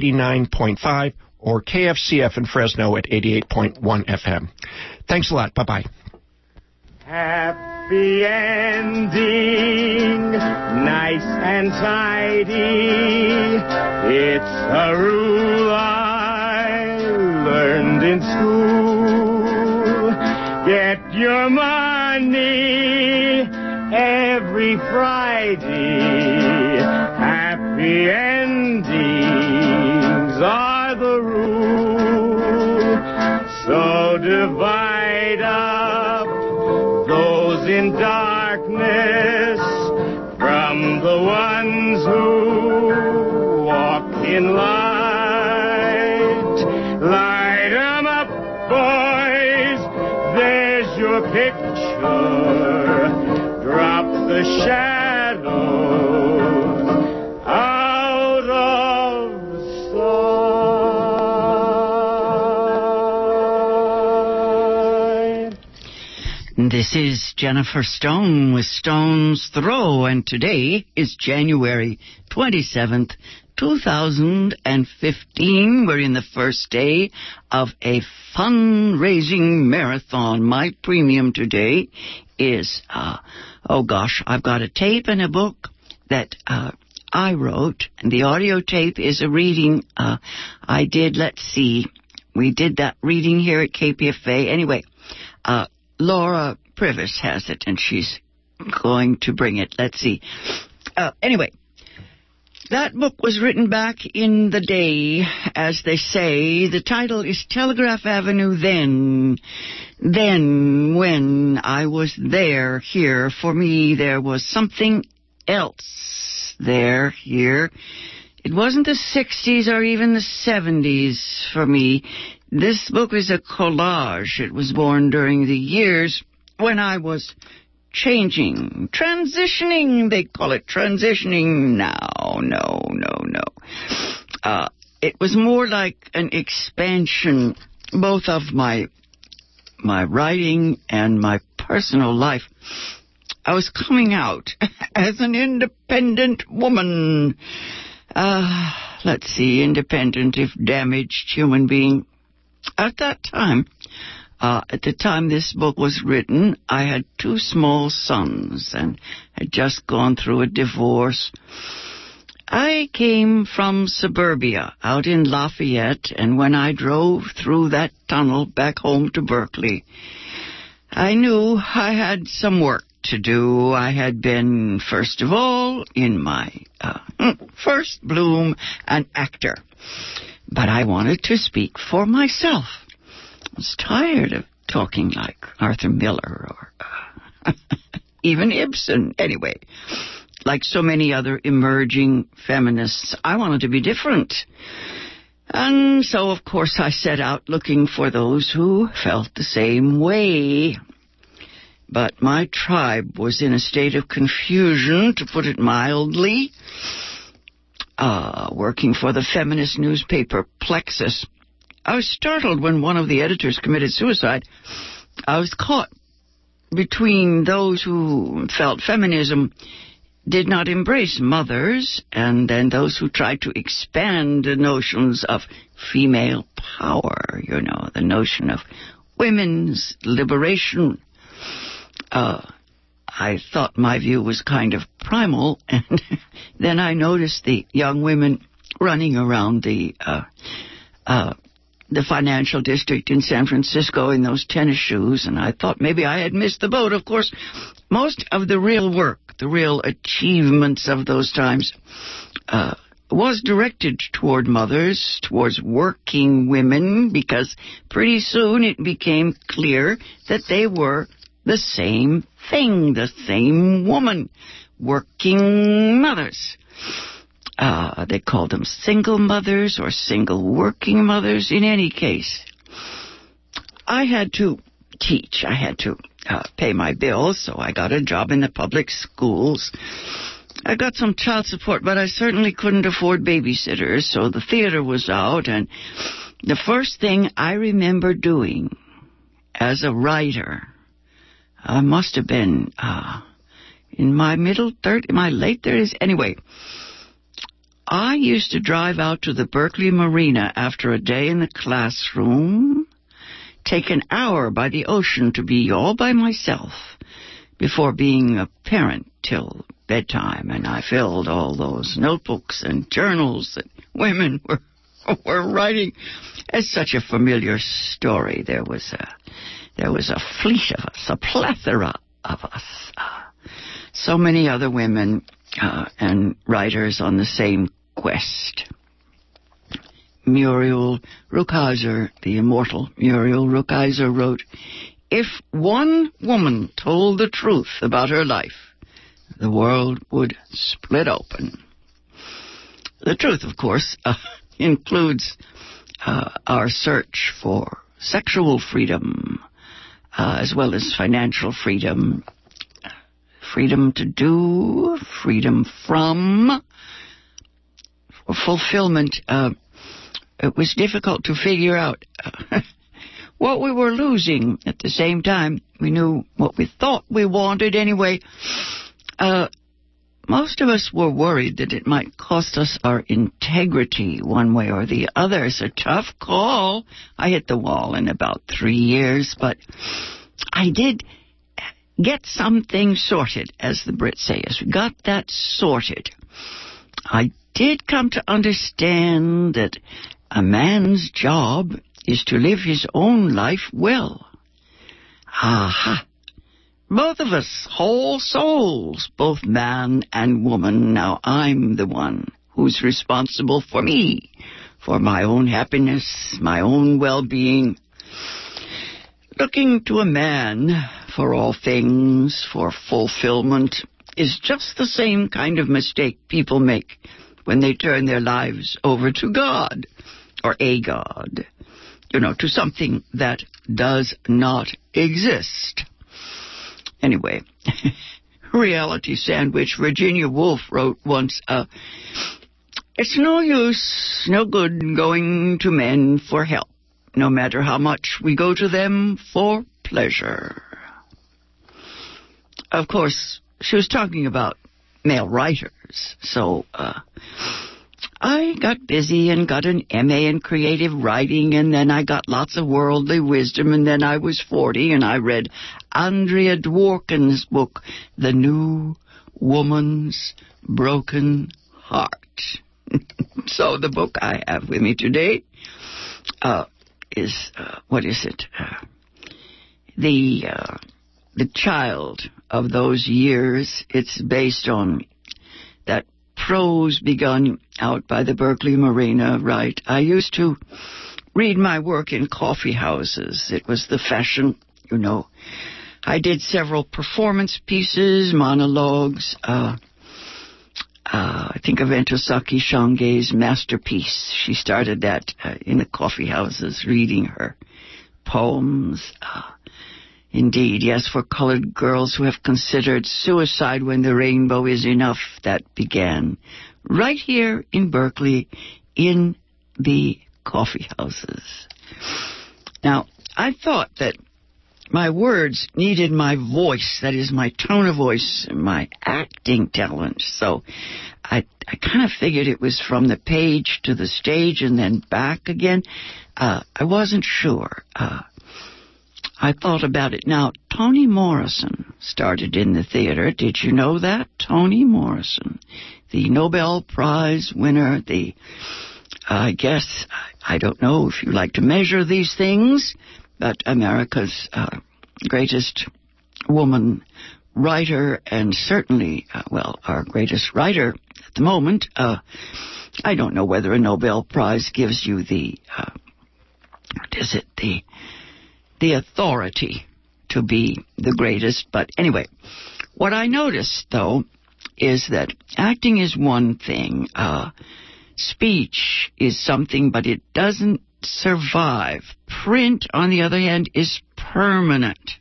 89.5 or KFCF in Fresno at 88.1 FM. Thanks a lot. Bye bye. Happy ending, nice and tidy. It's a rule I learned in school. Get your money every Friday. Happy endings divide up those in darkness from the ones who walk in light. Is Jennifer Stone with Stone's Throw, and today is January 27th, 2015. We're in the first day of a fundraising marathon. My premium today is, uh, oh gosh, I've got a tape and a book that, uh, I wrote, and the audio tape is a reading, uh, I did, let's see, we did that reading here at KPFA. Anyway, uh, Laura Prives has it, and she's going to bring it. Let's see. Uh, anyway, that book was written back in the day, as they say. The title is Telegraph Avenue Then. Then, when I was there, here, for me, there was something else there, here. It wasn't the 60s or even the 70s for me. This book is a collage. It was born during the years when I was changing, transitioning. They call it transitioning now. No, no, no. Uh, it was more like an expansion, both of my my writing and my personal life. I was coming out as an independent woman. Uh, let's see, independent if damaged human being. At that time, uh, at the time this book was written, I had two small sons and had just gone through a divorce. I came from suburbia out in Lafayette, and when I drove through that tunnel back home to Berkeley, I knew I had some work to do. I had been, first of all, in my uh, first bloom, an actor. But I wanted to speak for myself. Was tired of talking like Arthur Miller or uh, even Ibsen. Anyway, like so many other emerging feminists, I wanted to be different. And so, of course, I set out looking for those who felt the same way. But my tribe was in a state of confusion, to put it mildly. Uh, working for the feminist newspaper Plexus, I was startled when one of the editors committed suicide. I was caught between those who felt feminism did not embrace mothers and then those who tried to expand the notions of female power, you know, the notion of women's liberation. Uh, I thought my view was kind of primal, and then I noticed the young women running around the uh, uh, the financial district in San Francisco in those tennis shoes, and I thought maybe I had missed the boat. Of course, most of the real work, the real achievements of those times, uh, was directed toward mothers, towards working women, because pretty soon it became clear that they were the same thing, the same woman, working mothers. Uh, they called them single mothers or single working mothers. In any case, I had to teach. I had to uh, pay my bills, so I got a job in the public schools. I got some child support, but I certainly couldn't afford babysitters, so the theater was out, and the first thing I remember doing as a writer, I must have been uh, in my middle third, my late thirties. Anyway, I used to drive out to the Berkeley Marina after a day in the classroom, take an hour by the ocean to be all by myself before being a parent till bedtime, and I filled all those notebooks and journals that women were were writing. It's such a familiar story. There was a there was a fleet of us, a plethora of us, uh, so many other women uh, and writers on the same quest. Muriel Rukeyser, the immortal Muriel Rukeyser, wrote, If one woman told the truth about her life, the world would split open. The truth, of course, uh, includes uh, our search for sexual freedom, uh, as well as financial freedom, freedom to do, freedom from, fulfillment. Uh, it was difficult to figure out what we were losing. At the same time, we knew what we thought we wanted anyway. Uh, most of us were worried that it might cost us our integrity one way or the other. It's a tough call. I hit the wall in about three years, but I did get something sorted, as the Brits say. Yes, we got that sorted. I did come to understand that a man's job is to live his own life well. Aha. Both of us, whole souls, both man and woman. Now I'm the one who's responsible for me, for my own happiness, my own well-being. Looking to a man for all things, for fulfillment, is just the same kind of mistake people make when they turn their lives over to God, or a God, you know, to something that does not exist. Anyway, reality sandwich. Virginia Woolf wrote once, uh, it's no use, no good going to men for help, no matter how much we go to them for pleasure. Of course, she was talking about male writers, so, uh, I got busy and got an MA in creative writing, and then I got lots of worldly wisdom, and then I was 40 and I read Andrea Dworkin's book, The New Woman's Broken Heart. so the book I have with me today uh, is, uh, what is it? Uh, the, uh, the child of those years. It's based on that prose begun out by the Berkeley Marina, right? I used to read my work in coffee houses. It was the fashion, you know. I did several performance pieces, monologues. Uh, uh, I think of Ntozake Shange's masterpiece. She started that uh, in the coffee houses, reading her poems. Uh, Indeed, yes, for colored girls who have considered suicide when the rainbow is enough, that began right here in Berkeley in the coffee houses. Now, I thought that my words needed my voice, that is my tone of voice, my acting talent. So I, I kind of figured it was from the page to the stage and then back again. Uh, I wasn't sure. Uh, I thought about it. Now, Toni Morrison started in the theater. Did you know that? Toni Morrison, the Nobel Prize winner, the, I guess, I don't know if you like to measure these things, but America's uh, greatest woman writer and certainly, uh, well, our greatest writer at the moment. Uh, I don't know whether a Nobel Prize gives you the, uh, what is it, the the authority to be the greatest. But anyway, what I noticed though is that acting is one thing, uh, speech is something, but it doesn't survive. Print, on the other hand, is permanent.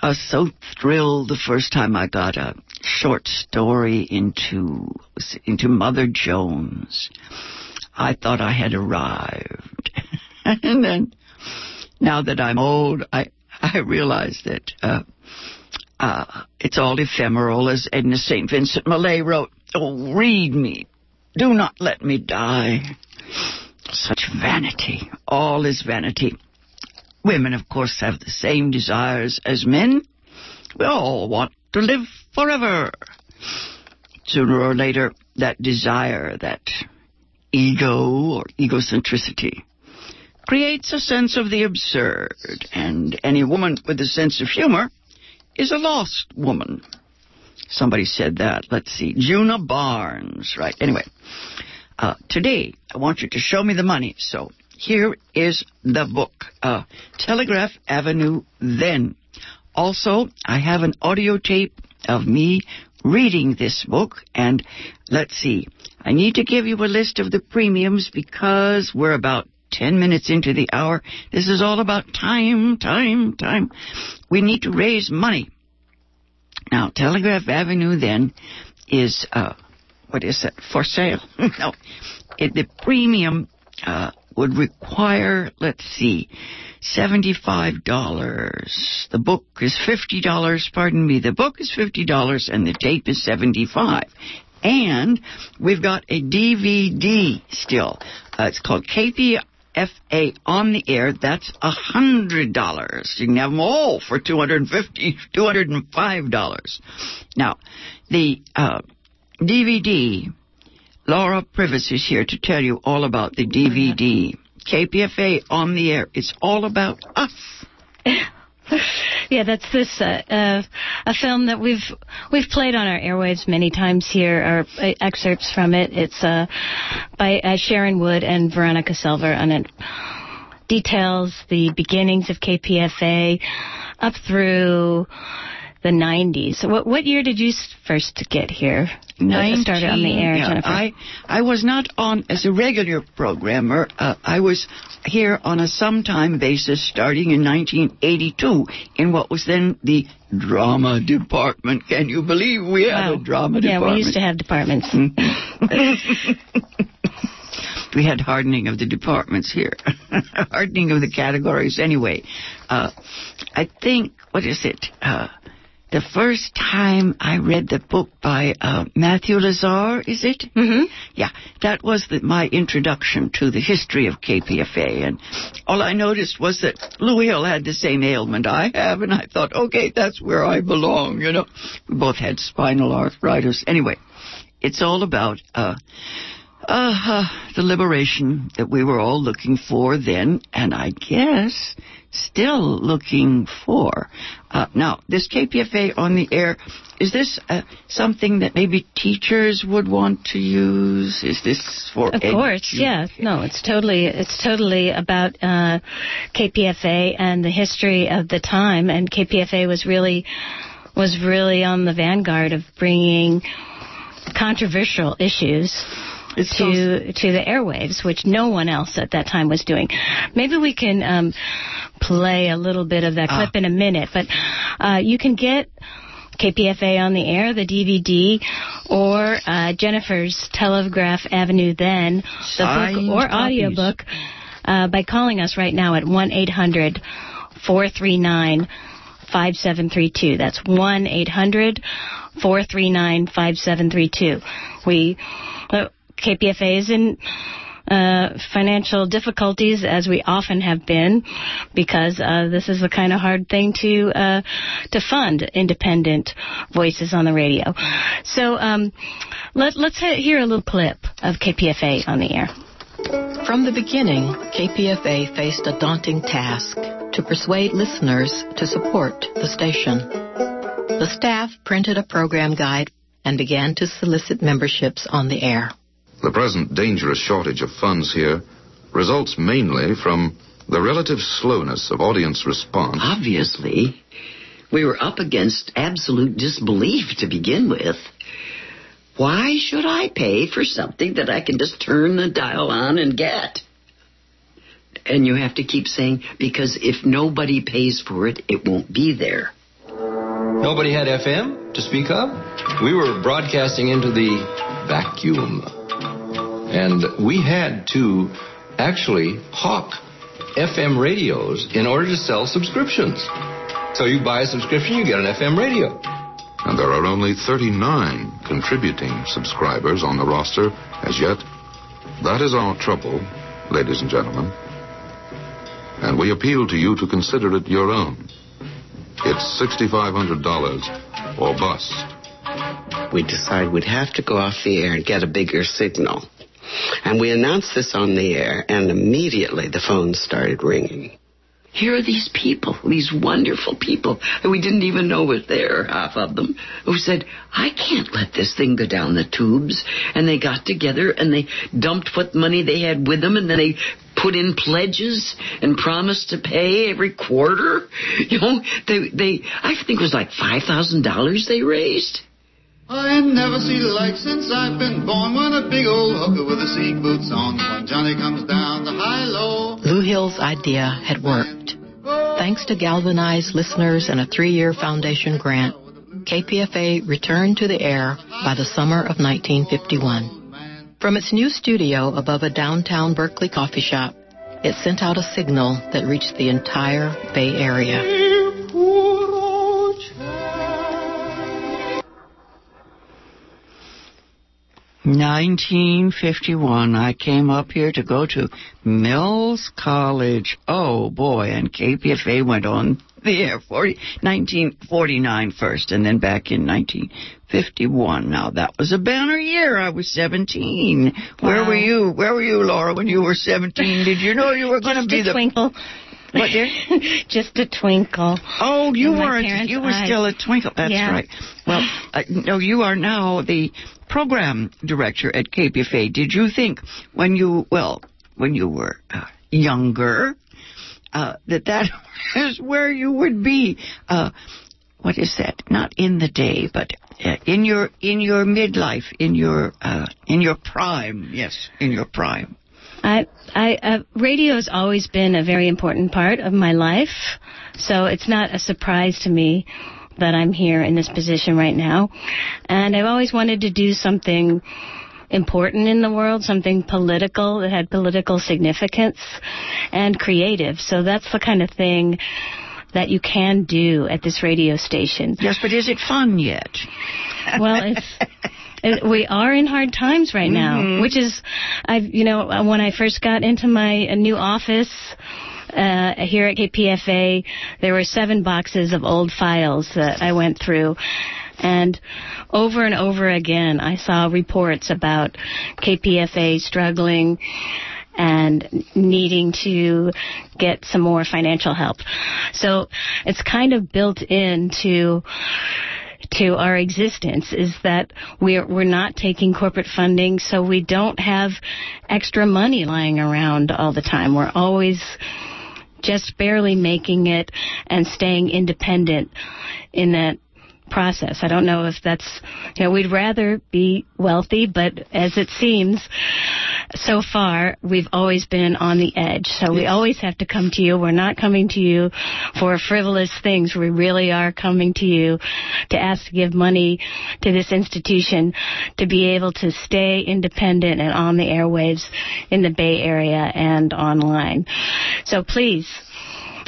I was so thrilled the first time I got a short story into into Mother Jones. I thought I had arrived. and then now that I'm old, I I realize that uh, uh, it's all ephemeral, as Edna St. Vincent Millay wrote. Oh, read me, do not let me die. Such vanity. All is vanity. Women, of course, have the same desires as men. We all want to live forever. Sooner or later, that desire, that ego or egocentricity, creates a sense of the absurd, and any woman with a sense of humor is a lost woman. Somebody said that. Let's see. Djuna Barnes, right. Anyway, uh, today I want you to show me the money. So here is the book, uh, Telegraph Avenue Then. Also, I have an audio tape of me reading this book, and let's see. I need to give you a list of the premiums because we're about 10 minutes into the hour. This is all about time, time, time. We need to raise money. Now, Telegraph Avenue then is, uh, what is it, for sale? no. It, the premium, uh, would require, let's see, $75. The book is $50, pardon me, the book is $50 and the tape is 75 And we've got a DVD still. Uh, it's called KPFA on the air. That's a $100. You can have them all for $250, $205. Now, the uh, DVD Laura Prives is here to tell you all about the DVD. KPFA on the air. It's all about us. yeah, that's this uh, uh, a film that we've we've played on our airwaves many times here. Our uh, excerpts from it. It's uh, by uh, Sharon Wood and Veronica Selver, and it details the beginnings of KPFA up through the 90s. What, what year did you first get here? 19, started on the air, yeah, Jennifer. I, I was not on as a regular programmer. Uh, I was here on a sometime basis starting in 1982 in what was then the drama department. Can you believe we had wow. a drama yeah, department? we used to have departments. we had hardening of the departments here, hardening of the categories. Anyway, uh, I think what is it? Uh, the first time I read the book by uh, Matthew Lasar, is it? Mm-hmm. Yeah, that was the, my introduction to the history of KPFA, and all I noticed was that Lewis Hill had the same ailment I have, and I thought, okay, that's where I belong. You know, we both had spinal arthritis. Anyway, it's all about. Uh, uh, the liberation that we were all looking for then, and I guess still looking for. Uh, now, this KPFA on the air, is this uh, something that maybe teachers would want to use? Is this for? Of course, yeah. No, it's totally it's totally about uh, KPFA and the history of the time, and KPFA was really was really on the vanguard of bringing controversial issues To to the airwaves, which no one else at that time was doing. Maybe we can um, play a little bit of that Ah. clip in a minute, but uh, you can get KPFA on the air, the DVD, or uh, Jennifer's Telegraph Avenue then, the book or copies. audiobook, uh, by calling us right now at 1 800 439 5732. That's 1 800 439 5732. We, uh, KPFA is in uh, financial difficulties, as we often have been, because uh, this is the kind of hard thing to uh, to fund independent voices on the radio. So um, let, let's he- hear a little clip of KPFA on the air. From the beginning, KPFA faced a daunting task to persuade listeners to support the station. The staff printed a program guide and began to solicit memberships on the air. The present dangerous shortage of funds here results mainly from the relative slowness of audience response. Obviously, we were up against absolute disbelief to begin with. Why should I pay for something that I can just turn the dial on and get? And you have to keep saying, because if nobody pays for it, it won't be there. Nobody had FM to speak of. We were broadcasting into the vacuum. And we had to actually hawk FM radios in order to sell subscriptions. So you buy a subscription, you get an FM radio. and there are only 39 contributing subscribers on the roster as yet. That is our trouble, ladies and gentlemen. And we appeal to you to consider it your own. It's $6,500 or bust. We decided we'd have to go off the air and get a bigger signal. And we announced this on the air, and immediately the phones started ringing. Here are these people, these wonderful people that we didn't even know were there, half of them, who said, I can't let this thing go down the tubes. And they got together and they dumped what money they had with them and then they put in pledges and promised to pay every quarter. You know, they, they, I think it was like $5,000 they raised. I never see the like since I've been born. When a big old hooker with the sea boots on. When Johnny comes down the high low. Lou Hill's idea had worked. Thanks to galvanized listeners and a three-year foundation grant, KPFA returned to the air by the summer of 1951. From its new studio above a downtown Berkeley coffee shop, it sent out a signal that reached the entire Bay Area. 1951, I came up here to go to Mills College. Oh boy, and KPFA went on the air 40, 1949 first, and then back in 1951. Now that was a banner year. I was 17. Where were you? Where were you, Laura, when you were 17? Did you know you were going to be the twinkle. What, dear? Just a twinkle. Oh, you weren't. You were eyes. still a twinkle. That's Yeah. right. Well, uh, no, you are now the program director at KPFA. Did you think when you, well, when you were uh, younger, uh, that that is where you would be? Uh, what is that? Not in the day, but uh, in your in your midlife, in your uh, in your prime. Yes, in your prime. I, I, uh, radio has always been a very important part of my life, so it's not a surprise to me that I'm here in this position right now. And I've always wanted to do something important in the world, something political that had political significance and creative. So that's the kind of thing that you can do at this radio station. Yes, but is it fun yet? Well, it's it, we are in hard times right now, which is, I've you know when I first got into my uh, new office. Uh, here at KPFA, there were seven boxes of old files that I went through. And over and over again, I saw reports about KPFA struggling and needing to get some more financial help. So it's kind of built into to our existence is that we're we're not taking corporate funding, so we don't have extra money lying around all the time. We're always just barely making it and staying independent in that process. I don't know if that's, you know, we'd rather be wealthy, but as it seems, so far, we've always been on the edge. So we always have to come to you. We're not coming to you for frivolous things. We really are coming to you to ask to give money to this institution to be able to stay independent and on the airwaves in the Bay Area and online. So please,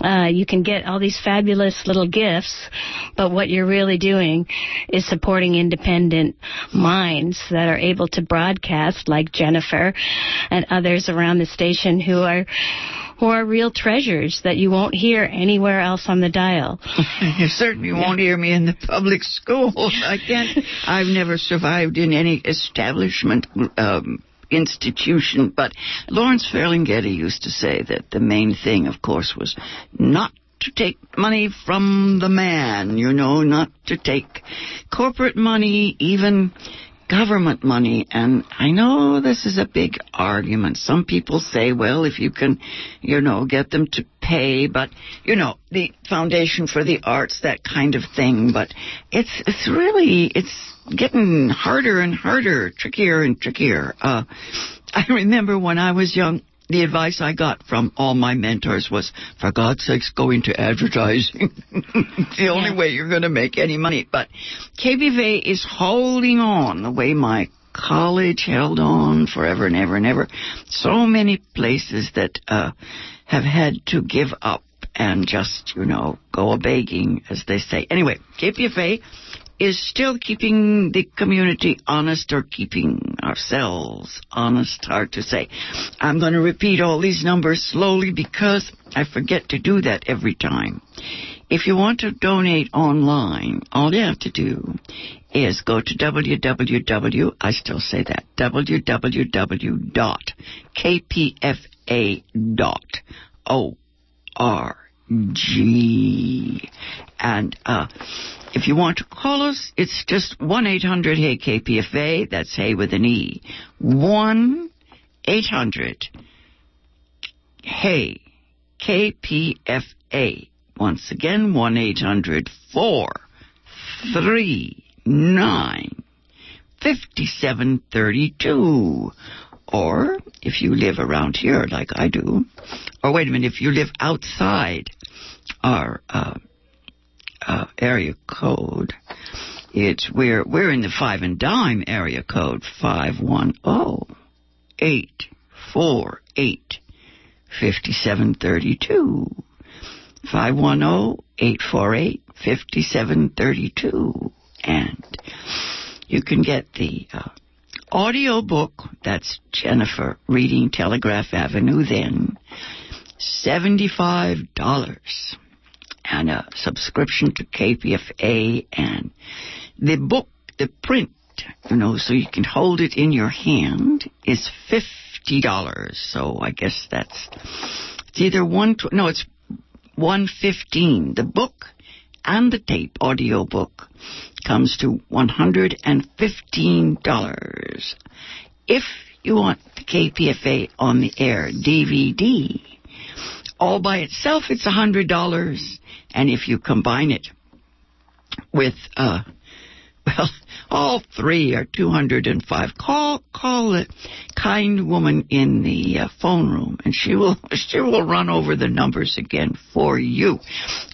uh, you can get all these fabulous little gifts, but what you're really doing is supporting independent minds that are able to broadcast, like Jennifer and others around the station who are who are real treasures that you won't hear anywhere else on the dial. You certainly won't hear me in the public schools. I can't. I've never survived in any establishment um, institution. But Lawrence Ferlinghetti used to say that the main thing, of course, was not to take money from the man. You know, not to take corporate money, even government money. And I know this is a big argument. Some people say, well, if you can, you know, get them to pay, but, you know, the Foundation for the Arts, that kind of thing. But it's, it's really, it's getting harder and harder, trickier and trickier. Uh, I remember when I was young, the advice I got from all my mentors was, for God's sakes, go into advertising. it's the only way you're going to make any money. But KBV is holding on the way my college held on forever and ever and ever. So many places that uh, have had to give up and just, you know, go a begging, as they say. Anyway, KPFA is still keeping the community honest or keeping ourselves honest. Hard to say. I'm going to repeat all these numbers slowly because I forget to do that every time. If you want to donate online, all you have to do is go to www, I still say that, www.kpfa.org. And uh, if you want to call us, it's just 1 800 Hey KPFA. That's Hey with an E. 1 800 Hey KPFA. Once again, 1 800 439 5732. Or if you live around here like I do, or wait a minute, if you live outside our uh, uh, area code, it's we're we're in the five and dime area code five one zero eight four eight fifty seven thirty two. 510-848-5732. And you can get the uh, audio book, that's Jennifer reading Telegraph Avenue then, $75. And a subscription to KPFA and the book, the print, you know, so you can hold it in your hand is $50. So I guess that's, it's either one, no, it's 115. The book and the tape audio book comes to $115. If you want the KPFA on the air DVD, all by itself it's $100. And if you combine it with, uh, well, all three are 205. Call, call the kind woman in the uh, phone room and she will, she will run over the numbers again for you.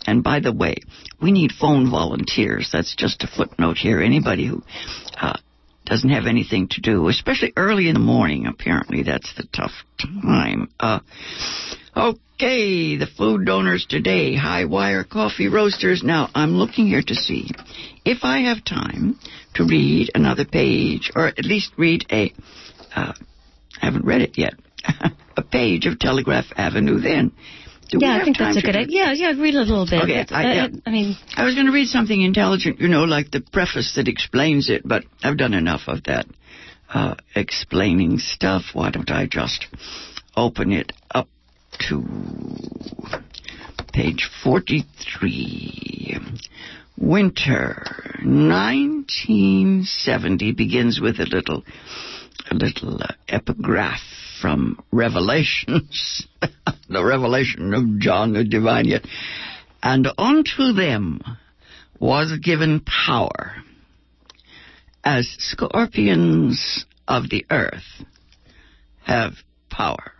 And by the way, we need phone volunteers. That's just a footnote here. Anybody who, uh, doesn't have anything to do, especially early in the morning. Apparently, that's the tough time. Uh, okay, the food donors today, High Wire Coffee Roasters. Now, I'm looking here to see if I have time to read another page, or at least read a. Uh, I haven't read it yet. a page of Telegraph Avenue. Then. Do yeah, I think that's a good idea. Yeah, yeah, read a little bit. Okay, I- yeah. uh, I mean, I was going to read something intelligent, you know, like the preface that explains it, but I've done enough of that uh, explaining stuff. Why don't I just open it up to page 43? Winter 1970 begins with a little, a little uh, epigraph from Revelations, the revelation of John the Divine. Yet, and unto them was given power as scorpions of the earth have power.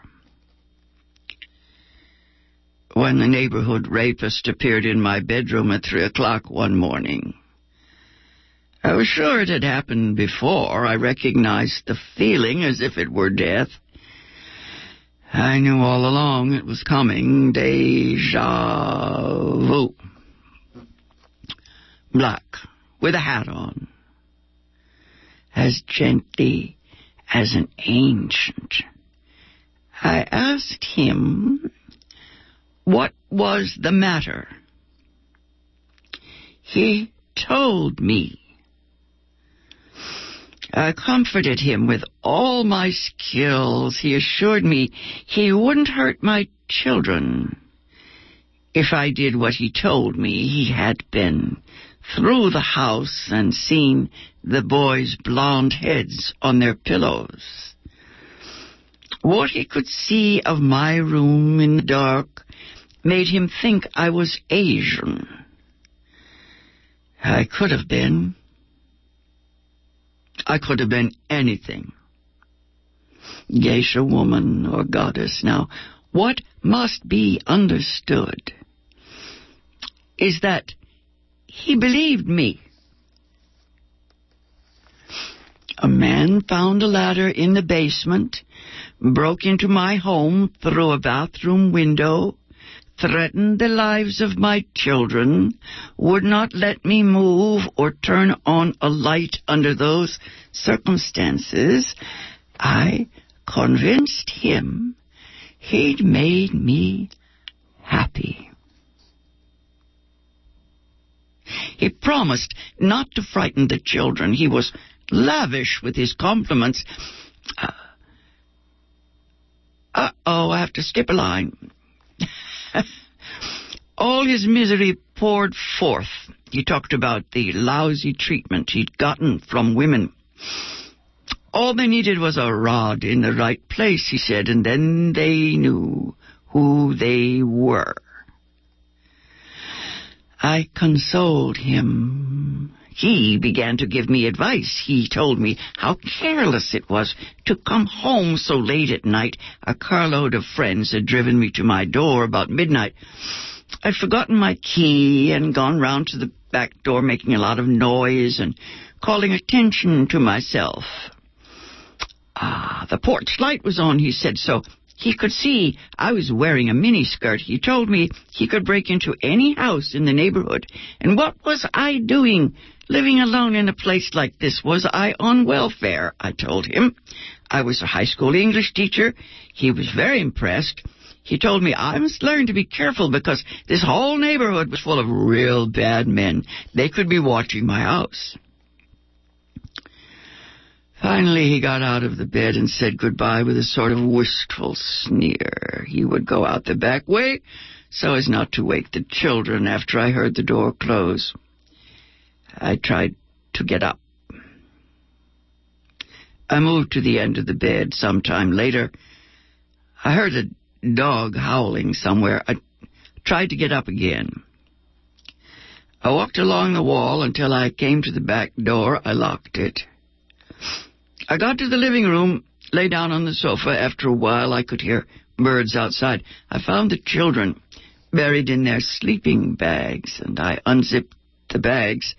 When the neighborhood rapist appeared in my bedroom at three o'clock one morning, I was sure it had happened before. I recognized the feeling as if it were death. I knew all along it was coming. Deja vu. Black, with a hat on. As gently as an ancient. I asked him what was the matter. He told me. I comforted him with all my skills. He assured me he wouldn't hurt my children. If I did what he told me, he had been through the house and seen the boys' blond heads on their pillows. What he could see of my room in the dark made him think I was Asian. I could have been. I could have been anything. Geisha woman or goddess. Now, what must be understood is that he believed me. A man found a ladder in the basement, broke into my home through a bathroom window, threatened the lives of my children, would not let me move or turn on a light under those circumstances, I convinced him he'd made me happy. He promised not to frighten the children. He was lavish with his compliments. Uh oh, I have to skip a line. All his misery poured forth. He talked about the lousy treatment he'd gotten from women. All they needed was a rod in the right place, he said, and then they knew who they were. I consoled him. He began to give me advice. He told me how careless it was to come home so late at night. A carload of friends had driven me to my door about midnight. I'd forgotten my key and gone round to the back door making a lot of noise and calling attention to myself. Ah, the porch light was on, he said, so he could see I was wearing a miniskirt. He told me he could break into any house in the neighborhood. And what was I doing living alone in a place like this? Was I on welfare? I told him. I was a high school English teacher. He was very impressed. He told me I must learn to be careful because this whole neighborhood was full of real bad men. They could be watching my house. Finally, he got out of the bed and said goodbye with a sort of wistful sneer. He would go out the back way so as not to wake the children after I heard the door close. I tried to get up. I moved to the end of the bed some time later. I heard a dog howling somewhere. I tried to get up again. I walked along the wall until I came to the back door. I locked it. I got to the living room, lay down on the sofa. After a while, I could hear birds outside. I found the children buried in their sleeping bags, and I unzipped the bags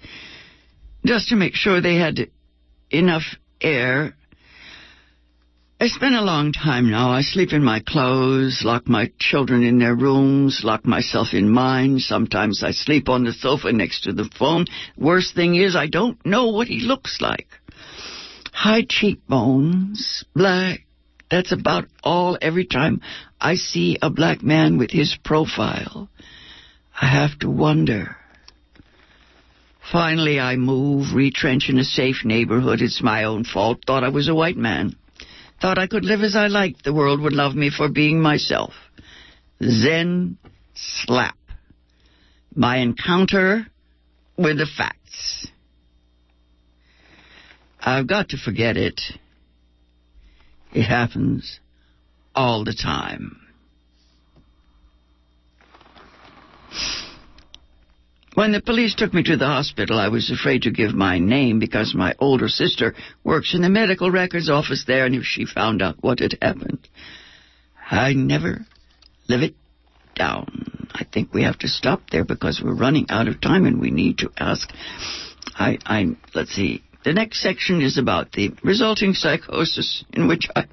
just to make sure they had enough air. It's been a long time now. I sleep in my clothes, lock my children in their rooms, lock myself in mine. Sometimes I sleep on the sofa next to the phone. Worst thing is, I don't know what he looks like high cheekbones, black. That's about all every time I see a black man with his profile. I have to wonder. Finally, I move, retrench in a safe neighborhood. It's my own fault. Thought I was a white man. Thought I could live as I liked. The world would love me for being myself. Zen slap. My encounter with the facts. I've got to forget it. It happens all the time. When the police took me to the hospital, I was afraid to give my name because my older sister works in the medical records office there, and if she found out what had happened, I never live it down. I think we have to stop there because we're running out of time and we need to ask. I, I, let's see. The next section is about the resulting psychosis in which I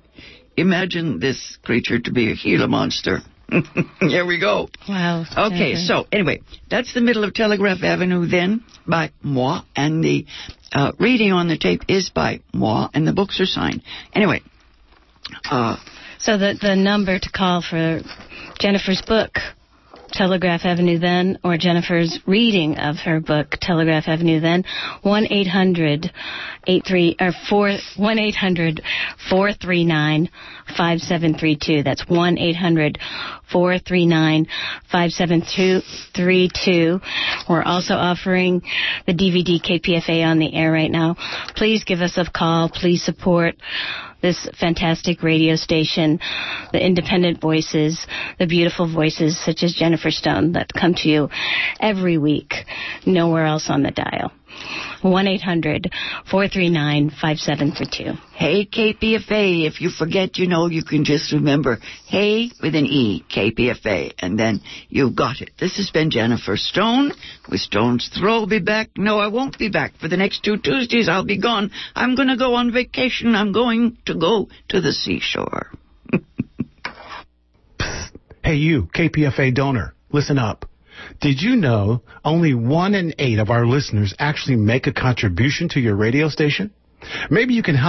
imagine this creature to be a Gila monster. Here we go. Wow. Okay, so anyway, that's the middle of Telegraph Avenue then by moi, and the uh, reading on the tape is by moi, and the books are signed. Anyway. Uh, so the, the number to call for Jennifer's book Telegraph Avenue Then, or Jennifer's reading of her book, Telegraph Avenue Then, 1 800 83 or 4 1 800 439 5732. That's 1 800 439 5732. We're also offering the DVD KPFA on the air right now. Please give us a call. Please support this fantastic radio station, the independent voices, the beautiful voices such as Jennifer Stone that come to you every week, nowhere else on the dial. 1 800 439 5732. Hey, KPFA. If you forget, you know, you can just remember Hey with an E, KPFA, and then you've got it. This has been Jennifer Stone with Stone's Throw. Be back. No, I won't be back. For the next two Tuesdays, I'll be gone. I'm going to go on vacation. I'm going to go to the seashore. hey, you, KPFA donor. listen up. Did you know only one in eight of our listeners actually make a contribution to your radio station? Maybe you can help